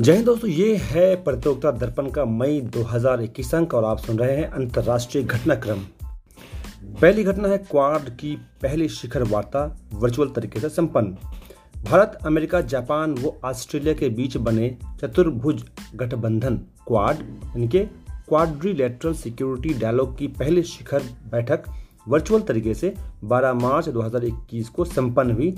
जय हिंद दोस्तों, ये है प्रतियोगिता दर्पण का मई 2021 अंक और आप सुन रहे हैं अंतर्राष्ट्रीय घटनाक्रम। पहली घटना है क्वाड की पहली शिखर वार्ता, वर्चुअल तरीके से संपन्न। भारत, अमेरिका, जापान व ऑस्ट्रेलिया के बीच बने चतुर्भुज गठबंधन, क्वाड, यानी कि क्वाड्रिलेटरल सिक्योरिटी डायलॉग की पहली शिखर बैठक वर्चुअल तरीके से 12 मार्च 2021 को संपन्न हुई।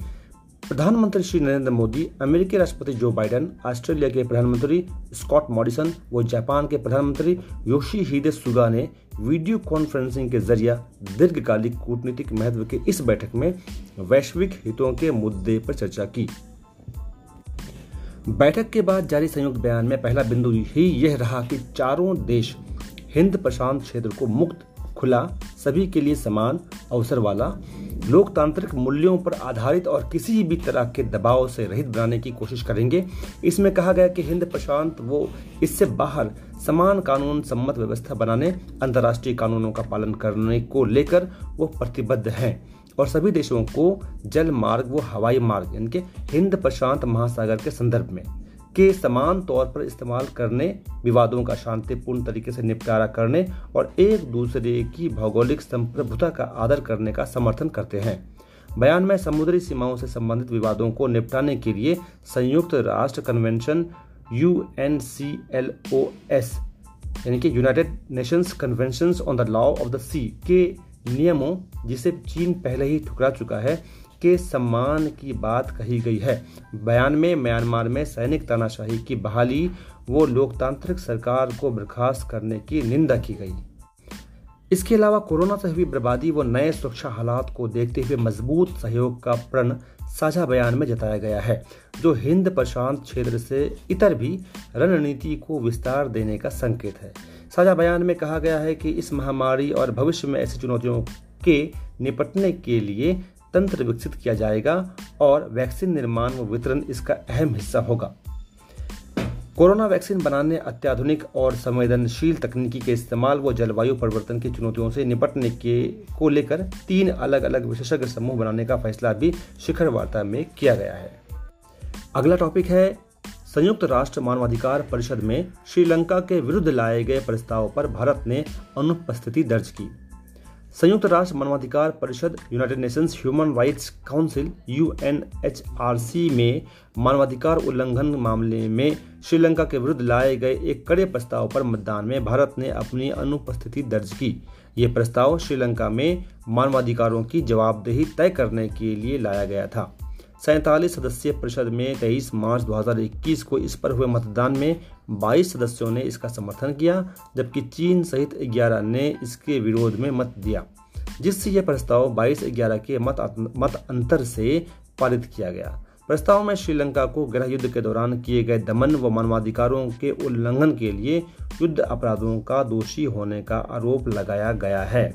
प्रधानमंत्री श्री नरेंद्र मोदी, अमेरिकी राष्ट्रपति जो बाइडेन, ऑस्ट्रेलिया के प्रधानमंत्री स्कॉट मॉरिसन व जापान के प्रधानमंत्री योशी हिदे सुगा ने वीडियो कॉन्फ्रेंसिंग के ज़रिए दीर्घकालिक कूटनीतिक महत्व के इस बैठक में वैश्विक हितों के मुद्दे पर चर्चा की। बैठक के बाद जारी संयुक्त बयान में पहला बिंदु ही यह रहा कि चारों देश हिंद प्रशांत क्षेत्र को मुक्त, खुला, सभी के लिए समान अवसर वाला लोकतांत्रिक मूल्यों पर आधारित और किसी भी तरह के दबाव से रहित बनाने की कोशिश करेंगे। इसमें कहा गया कि हिंद प्रशांत वो इससे बाहर समान कानून सम्मत व्यवस्था बनाने, अंतर्राष्ट्रीय कानूनों का पालन करने को लेकर वो प्रतिबद्ध हैं और सभी देशों को जल मार्ग व हवाई मार्ग, यानी कि हिंद प्रशांत महासागर के संदर्भ में। के समान तौर पर इस्तेमाल करने, विवादों का शांतिपूर्ण तरीके से निपटारा करने और एक दूसरे की भौगोलिक संप्रभुता का आदर करने का समर्थन करते हैं। बयान में समुद्री सीमाओं से संबंधित विवादों को निपटाने के लिए संयुक्त राष्ट्र convention, U N C L O S, यानी कि United Nations convention on the law of the sea के नियमों, जिसे चीन पहले ही ठुकरा चुका है के सम्मान की बात कही गई है। बयान में म्यांमार में सैनिक तानाशाही की बहाली, वो लोकतांत्रिक सरकार को बर्खास्त करने की निंदा की गई। इसके अलावा कोरोना से हुई बर्बादी व नए सुरक्षा हालात को देखते हुए मज़बूत सहयोग का प्रण साझा बयान में जताया गया है, जो हिंद प्रशांत क्षेत्र से इतर भी रणनीति को विस्तार देने का संकेत है। साझा बयान में कहा गया है कि इस महामारी और भविष्य में ऐसी चुनौतियों के निपटने के लिए तंत्र विकसित किया जाएगा और वैक्सीन निर्माण व वितरण इसका अहम हिस्सा होगा। कोरोना वैक्सीन बनाने अत्याधुनिक और संवेदनशील तकनीकी के इस्तेमाल व जलवायु परिवर्तन की चुनौतियों से निपटने के, को लेकर तीन अलग अलग विशेषज्ञ समूह बनाने का फैसला भी शिखर वार्ता में किया गया है। अगला टॉपिक है, संयुक्त राष्ट्र मानवाधिकार परिषद में श्रीलंका के विरुद्ध लाए गए प्रस्ताव पर भारत ने अनुपस्थिति दर्ज की। संयुक्त राष्ट्र मानवाधिकार परिषद United Nations human rights council UNHRC में मानवाधिकार उल्लंघन मामले में श्रीलंका के विरुद्ध लाए गए एक कड़े प्रस्ताव पर मतदान में भारत ने अपनी अनुपस्थिति दर्ज की। ये प्रस्ताव श्रीलंका में मानवाधिकारों की जवाबदेही तय करने के लिए लाया गया था। सैतालीस सदस्यीय परिषद में 23 मार्च 2021 को इस पर हुए मतदान में 22 सदस्यों ने इसका समर्थन किया, जबकि चीन सहित 11 ने इसके विरोध में मत दिया, जिससे यह प्रस्ताव 22-11 के मत मत अंतर से पारित किया गया। प्रस्ताव में श्रीलंका को गृह युद्ध के दौरान किए गए दमन व मानवाधिकारों के उल्लंघन के लिए युद्ध अपराधों का दोषी होने का आरोप लगाया गया है।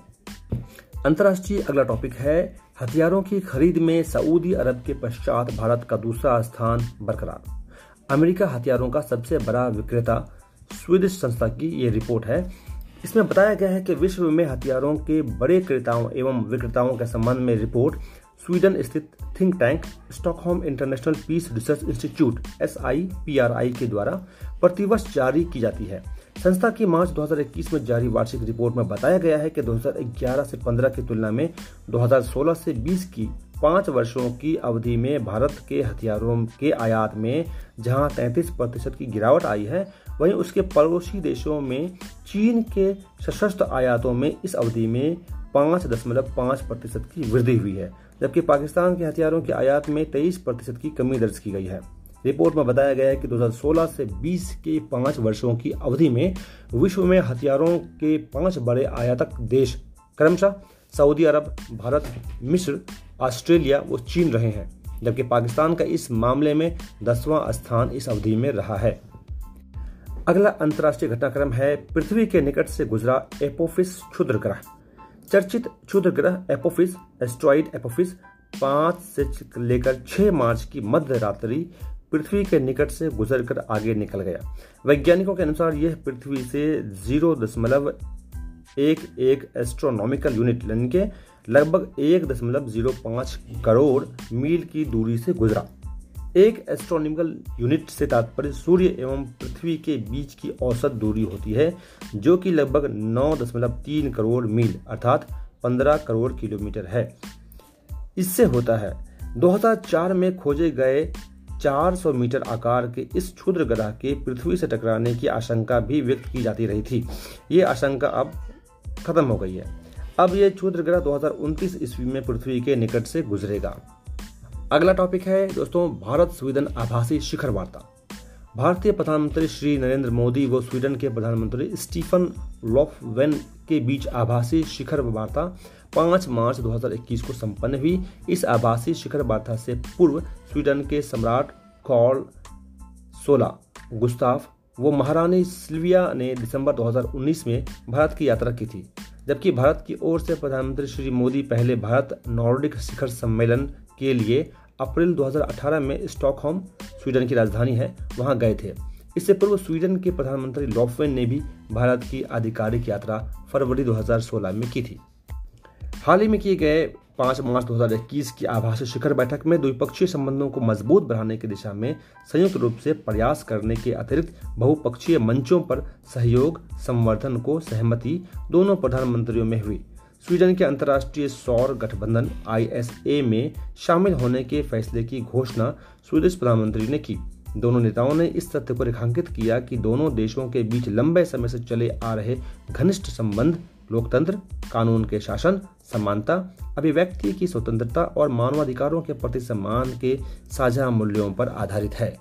अंतर्राष्ट्रीय अगला टॉपिक है, हथियारों की खरीद में सऊदी अरब के पश्चात भारत का दूसरा स्थान बरकरार। अमेरिका हथियारों का सबसे बड़ा विक्रेता स्वीडिश संस्था की ये रिपोर्ट है। इसमें बताया गया है कि विश्व में हथियारों के बड़े क्रेताओं एवं विक्रेताओं के संबंध में रिपोर्ट, स्वीडन स्थित think tank, Stockholm International Peace Research Institute S के द्वारा प्रतिवर्ष जारी की जाती है। संस्था की मार्च 2021 में जारी वार्षिक रिपोर्ट में बताया गया है कि 2011 से 15 की तुलना में 2016 से 20 की पाँच वर्षों की अवधि में भारत के हथियारों के आयात में जहाँ 33 प्रतिशत की गिरावट आई है, वहीं उसके पड़ोसी देशों में चीन के सशस्त्र आयातों में इस अवधि में पाँच दशमलव पाँच प्रतिशत की वृद्धि हुई है, जबकि पाकिस्तान के हथियारों के आयात में तेईस प्रतिशत की कमी दर्ज की गई है। रिपोर्ट में बताया गया है कि 2016 से 20 के पाँच वर्षों की अवधि में विश्व में हथियारों के पाँच बड़े आयातक देश क्रमशः सऊदी अरब, भारत, मिस्र, ऑस्ट्रेलिया व चीन रहे हैं, जबकि पाकिस्तान का इस मामले में दसवां स्थान इस अवधि में रहा है। अगला अंतर्राष्ट्रीय घटनाक्रम है, पृथ्वी के निकट से गुजरा एपोफिस क्षुद्र ग्रह। चर्चित क्षुद्र ग्रह एपोफिस, एस्ट्रॉइड एपोफिस पाँच से लेकर छह मार्च की मध्य रात्रि पृथ्वी के निकट से गुजरकर आगे निकल गया। वैज्ञानिकों के अनुसार यह पृथ्वी से ज़ीरो दशमलव एक एक एस्ट्रोनॉमिकल यूनिट यानी के लगभग एक दशमलव ज़ीरो पाँच करोड़ मील की दूरी से गुजरा। एक एस्ट्रोनॉमिकल यूनिट से तात्पर्य सूर्य एवं पृथ्वी के बीच की औसत दूरी होती है, जो कि लगभग 9.3 करोड़ मील, अर्थात 15 करोड़ किलोमीटर है। इससे होता है 2004 में खोजे गए 400 मीटर आकार के इस क्षुद्र ग्रह के पृथ्वी से टकराने की आशंका भी व्यक्त की जाती रही थी। ये आशंका अब खत्म हो गई है। अब ये क्षुद्र ग्रह 2029 ईस्वी में पृथ्वी के निकट से गुजरेगा। अगला टॉपिक है दोस्तों, भारत स्वीडन आभासी शिखर वार्ता। भारतीय प्रधानमंत्री श्री नरेंद्र मोदी व स्वीडन के प्रधानमंत्री स्टीफन लॉफवेन के बीच आभासी शिखर वार्ता 5 मार्च 2021 को संपन्न हुई। इस आभासी शिखर वार्ता से पूर्व स्वीडन के सम्राट कॉल सोला गुस्ताफ, व महारानी सिल्विया ने दिसंबर 2019 में भारत की यात्रा की थी, जबकि भारत की ओर से प्रधानमंत्री श्री मोदी पहले भारत नॉर्डिक शिखर सम्मेलन के लिए अप्रैल 2018 में स्टॉकहोम, स्वीडन की राजधानी है, वहाँ गए थे। इससे पूर्व स्वीडन के प्रधानमंत्री लॉफवेन ने भी भारत की आधिकारिक यात्रा फरवरी 2016 में की थी। हाल ही में किए गए 5 मार्च 2021 की आभासी शिखर बैठक में द्विपक्षीय संबंधों को मज़बूत बनाने की दिशा में संयुक्त रूप से प्रयास करने के अतिरिक्त बहुपक्षीय मंचों पर सहयोग, संवर्धन को सहमति दोनों प्रधानमंत्रियों में हुई। स्वीडन के अंतर्राष्ट्रीय सौर गठबंधन आईएसए में शामिल होने के फैसले की घोषणा स्वीडिश प्रधानमंत्री ने की। दोनों नेताओं ने इस तथ्य को रेखांकित किया कि दोनों देशों के बीच लंबे समय से चले आ रहे घनिष्ठ संबंध लोकतंत्र, कानून के शासन, समानता, अभिव्यक्ति की स्वतंत्रता और मानवाधिकारों के प्रति सम्मान के साझा मूल्यों पर आधारित है।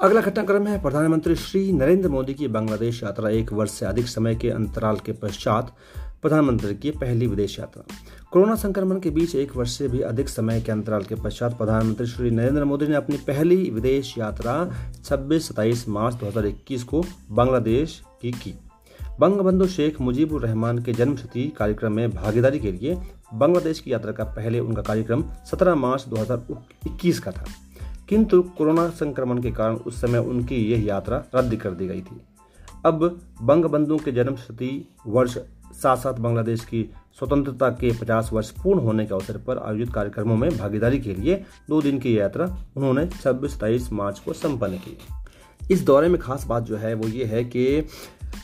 अगला घटनाक्रम है, प्रधानमंत्री श्री नरेंद्र मोदी की बांग्लादेश यात्रा एक वर्ष से अधिक समय के अंतराल के पश्चात प्रधानमंत्री की पहली विदेश यात्रा। कोरोना संक्रमण के बीच एक वर्ष से भी अधिक समय के अंतराल के पश्चात प्रधानमंत्री श्री नरेंद्र मोदी ने अपनी पहली विदेश यात्रा 26-27 मार्च 2021 को बांग्लादेश की की। बंगबंधु शेख मुजीबुर रहमान के जन्मशती कार्यक्रम में भागीदारी के लिए बांग्लादेश की यात्रा का पहले उनका कार्यक्रम 17 मार्च 2021 का था। किंतु कोरोना संक्रमण के कारण उस समय उनकी यह यात्रा रद्द कर दी गई थी। अब बंगबंधु के जन्मशती वर्ष साथ साथ बांग्लादेश की स्वतंत्रता के 50 वर्ष पूर्ण होने के अवसर पर आयोजित कार्यक्रमों में भागीदारी के लिए दो दिन की यात्रा उन्होंने छब्बीस सताईस मार्च को संपन्न की। इस दौरे में खास बात जो है वो ये है कि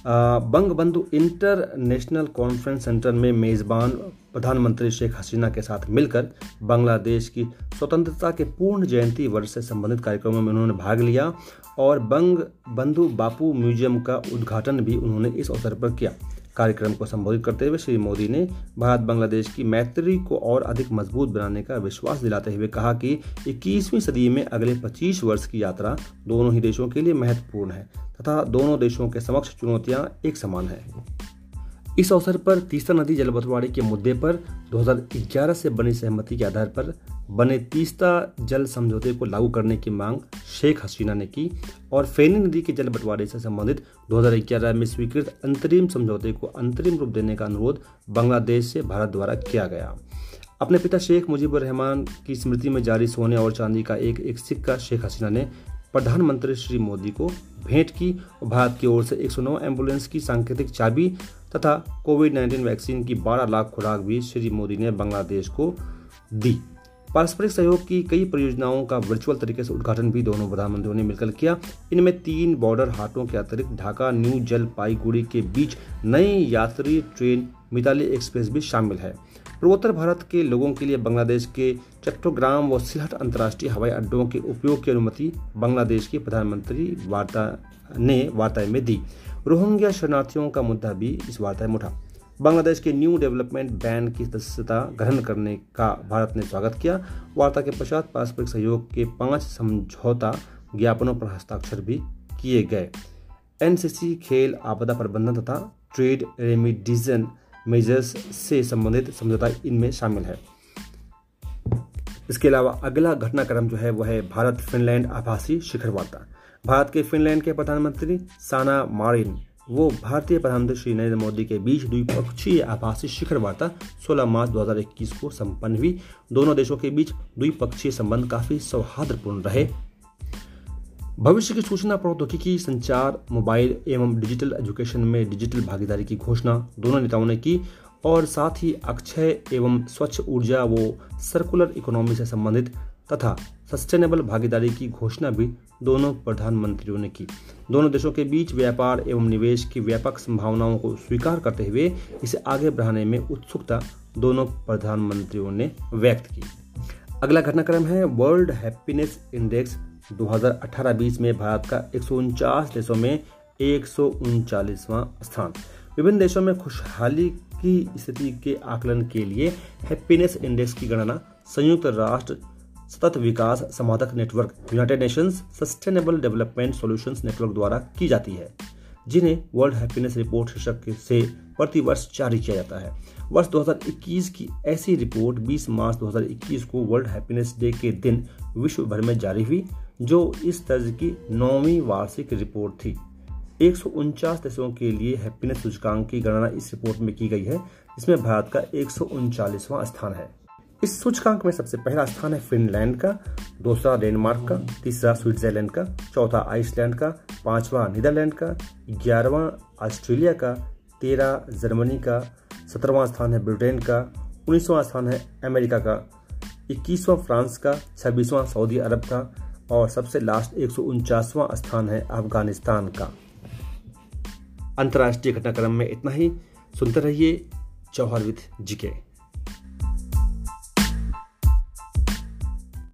बंगबंधु इंटरनेशनल कॉन्फ्रेंस सेंटर में मेजबान प्रधानमंत्री शेख हसीना के साथ मिलकर बांग्लादेश की स्वतंत्रता के पूर्ण जयंती वर्ष से संबंधित कार्यक्रमों में उन्होंने भाग लिया और बंग बंधु बापू म्यूज़ियम का उद्घाटन भी उन्होंने इस अवसर पर किया। कार्यक्रम को संबोधित करते हुए श्री मोदी ने भारत बांग्लादेश की मैत्री को और अधिक मज़बूत बनाने का विश्वास दिलाते हुए कहा कि 21वीं सदी में अगले 25 वर्ष की यात्रा दोनों ही देशों के लिए महत्वपूर्ण है तथा दोनों देशों के समक्ष चुनौतियाँ एक समान है। इस अवसर पर तीस्ता नदी जल बंटवारे के मुद्दे पर 2011 से बनी सहमति के आधार पर बने तीस्ता जल समझौते को लागू करने की मांग शेख हसीना ने की और फेनी नदी के जल बंटवारे से संबंधित 2011 में स्वीकृत अंतरिम समझौते को अंतरिम रूप देने का अनुरोध बांग्लादेश से भारत द्वारा किया गया। अपने पिता शेख मुजीबुर रहमान की स्मृति में जारी सोने और चांदी का एक एक सिक्का शेख हसीना ने प्रधानमंत्री श्री मोदी को भेंट की और भारत की ओर से 109 एंबुलेंस की सांकेतिक चाबी तथा कोविड 19 वैक्सीन की 12 लाख खुराक भी श्री मोदी ने बांग्लादेश को दी। पारस्परिक सहयोग की कई परियोजनाओं का वर्चुअल तरीके से उद्घाटन भी दोनों प्रधानमंत्रियों ने मिलकर किया। इनमें तीन बॉर्डर हाटों के अतिरिक्त ढाका, न्यू जलपाईगुड़ी के बीच नई यात्री ट्रेन, मिताली एक्सप्रेस भी शामिल है। पूर्वोत्तर भारत के लोगों के लिए बांग्लादेश के चट्टोग्राम व सिलहट अंतर्राष्ट्रीय हवाई अड्डों के उपयोग की अनुमति बांग्लादेश के प्रधानमंत्री वार्ता ने वार्ता में दी। रोहिंग्या शरणार्थियों का मुद्दा भी इस वार्ता में उठा। बांग्लादेश के न्यू डेवलपमेंट बैंक की सदस्यता ग्रहण करने का भारत ने स्वागत किया। वार्ता के पश्चात पारस्परिक सहयोग के पाँच समझौता ज्ञापनों पर हस्ताक्षर भी किए गए। एनसीसी खेल आपदा प्रबंधन तथा ट्रेड रेमिडिजन मेजर्स से संबंधित समझौता इनमें शामिल है। इसके अलावा अगला घटनाक्रम जो है वह है भारत फिनलैंड आभासी शिखर वार्ता। भारत के फिनलैंड के प्रधानमंत्री साना मारिन, वो भारतीय प्रधानमंत्री श्री नरेंद्र मोदी के बीच द्विपक्षीय आभासी शिखर वार्ता 16 मार्च 2021 को संपन्न हुई। दोनों देशों के बीच द्विपक्षीय संबंध काफ़ी सौहार्दपूर्ण रहे। भविष्य की सूचना प्रौद्योगिकी संचार, मोबाइल एवं डिजिटल एजुकेशन में डिजिटल भागीदारी की घोषणा दोनों नेताओं ने की और साथ ही अक्षय एवं स्वच्छ ऊर्जा व सर्कुलर इकोनॉमी से संबंधित तथा सस्टेनेबल भागीदारी की घोषणा भी दोनों प्रधानमंत्रियों ने की। दोनों देशों के बीच व्यापार एवं निवेश की व्यापक संभावनाओं को स्वीकार करते हुए इसे आगे बढ़ाने में उत्सुकता दोनों प्रधानमंत्रियों ने व्यक्त की। अगला घटनाक्रम है वर्ल्ड हैप्पीनेस इंडेक्स 2018-20 में भारत का एक सौ उनचास देशों में एक स्थान। विभिन्न देशों में खुशहाली की स्थिति के आकलन के लिए हैप्पीनेस इंडेक्स की गणना, संयुक्त राष्ट्र सतत विकास समाधक network United Nations sustainable development solutions network द्वारा की जाती है, जिन्हें वर्ल्ड हैप्पीनेस रिपोर्ट शीर्षक से प्रतिवर्ष जारी किया जाता है। वर्ष 2021 की ऐसी रिपोर्ट 20 मार्च 2021 को वर्ल्ड हैप्पीनेस डे के दिन विश्व भर में जारी हुई। जो इस तर्ज की नौवीं वार्षिक रिपोर्ट थी। एक देशों के लिए हैप्पीनेस सूचकांक की गणना इस रिपोर्ट में की गई है इसमें भारत का एक स्थान है। इस सूचकांक में सबसे पहला स्थान है फिनलैंड का, दूसरा डेनमार्क का, तीसरा स्विट्जरलैंड का, चौथा आइसलैंड का, पांचवा नीदरलैंड का, ग्यारहवा ऑस्ट्रेलिया का, तेरह जर्मनी का, सत्रहवां स्थान है ब्रिटेन का, उन्नीसवां स्थान है अमेरिका का, इक्कीसवां फ्रांस का, छब्बीसवां सऊदी अरब का और सबसे लास्ट एक स्थान है अफ़गानिस्तान का। अंतर्राष्ट्रीय घटनाक्रम में इतना ही। सुनते रहिए जौहर विथ जिके।